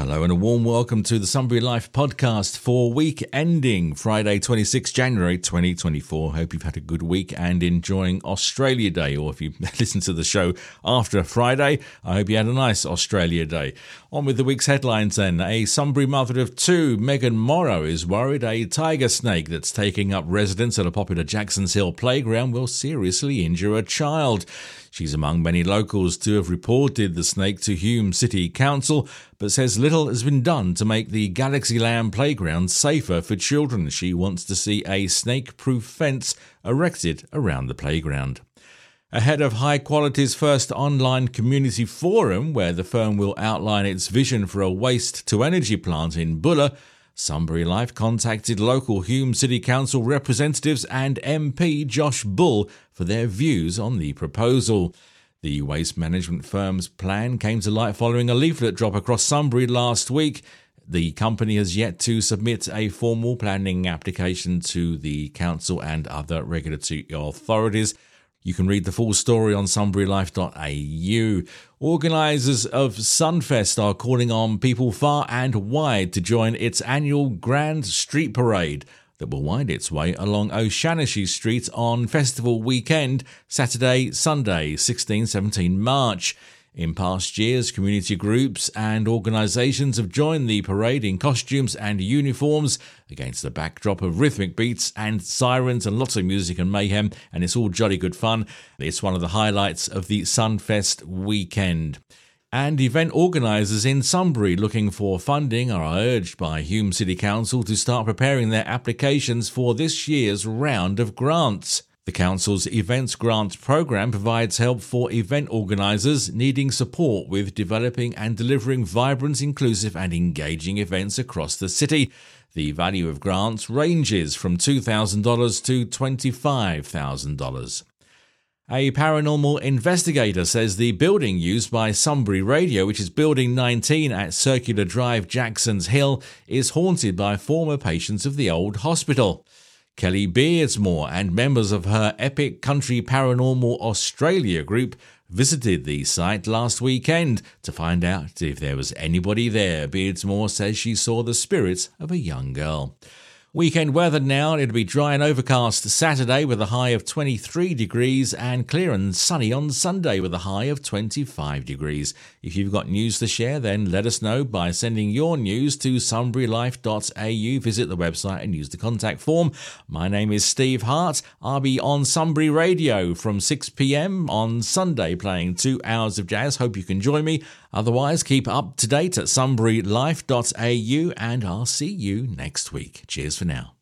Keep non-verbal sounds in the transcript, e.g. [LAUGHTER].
Hello and a warm welcome to the Sunbury Life podcast for week ending Friday, 26 January 2024. Hope you've had a good week and enjoying Australia Day, or if you [LAUGHS] listen to the show after Friday, I hope you had a nice Australia Day. On with the week's headlines then. A Sunbury mother of two, Meghan Morrow, is worried a tiger snake that's taking up residence at a popular Jackson's Hill playground will seriously injure a child. She's among many locals to have reported the snake to Hume City Council, but says little has been done to make the Galaxyland playground safer for children. She wants to see a snake proof fence erected around the playground. Ahead of Hi-Quality's first online community forum, where the firm will outline its vision for a waste to energy plant in Bulla, Sunbury Life contacted local Hume City Council representatives and MP Josh Bull for their views on the proposal. The waste management firm's plan came to light following a leaflet drop across Sunbury last week. The company has yet to submit a formal planning application to the council and other regulatory authorities. You can read the full story on sunburylife.au. Organisers of Sunfest are calling on people far and wide to join its annual Grand Street Parade that will wind its way along O'Shaughnessy Street on festival weekend, Saturday, Sunday, 16 17 March. In past years, community groups and organisations have joined the parade in costumes and uniforms against the backdrop of rhythmic beats and sirens and lots of music and mayhem, and it's all jolly good fun. It's one of the highlights of the Sunfest weekend. And event organisers in Sunbury looking for funding are urged by Hume City Council to start preparing their applications for this year's round of grants. The Council's Events Grant Programme provides help for event organisers needing support with developing and delivering vibrant, inclusive, and engaging events across the city. The value of grants ranges from $2,000 to $25,000. A paranormal investigator says the building used by Sunbury Radio, which is Building 19 at Circular Drive, Jackson's Hill, is haunted by former patients of the old hospital. Kelly Beardsmore and members of her Epic Country Paranormal Australia group visited the site last weekend to find out if there was anybody there. Beardsmore says she saw the spirits of a young girl. Weekend weather now. It'll be dry and overcast Saturday with a high of 23 degrees and clear and sunny on Sunday with a high of 25 degrees. If you've got news to share, then let us know by sending your news to sunburylife.au. Visit the website and use the contact form. My name is Steve Hart. I'll be on Sunbury Radio from 6 pm on Sunday playing two hours of jazz. Hope you can join me. Otherwise, keep up to date at sunburylife.au and I'll see you next week. Cheers for now.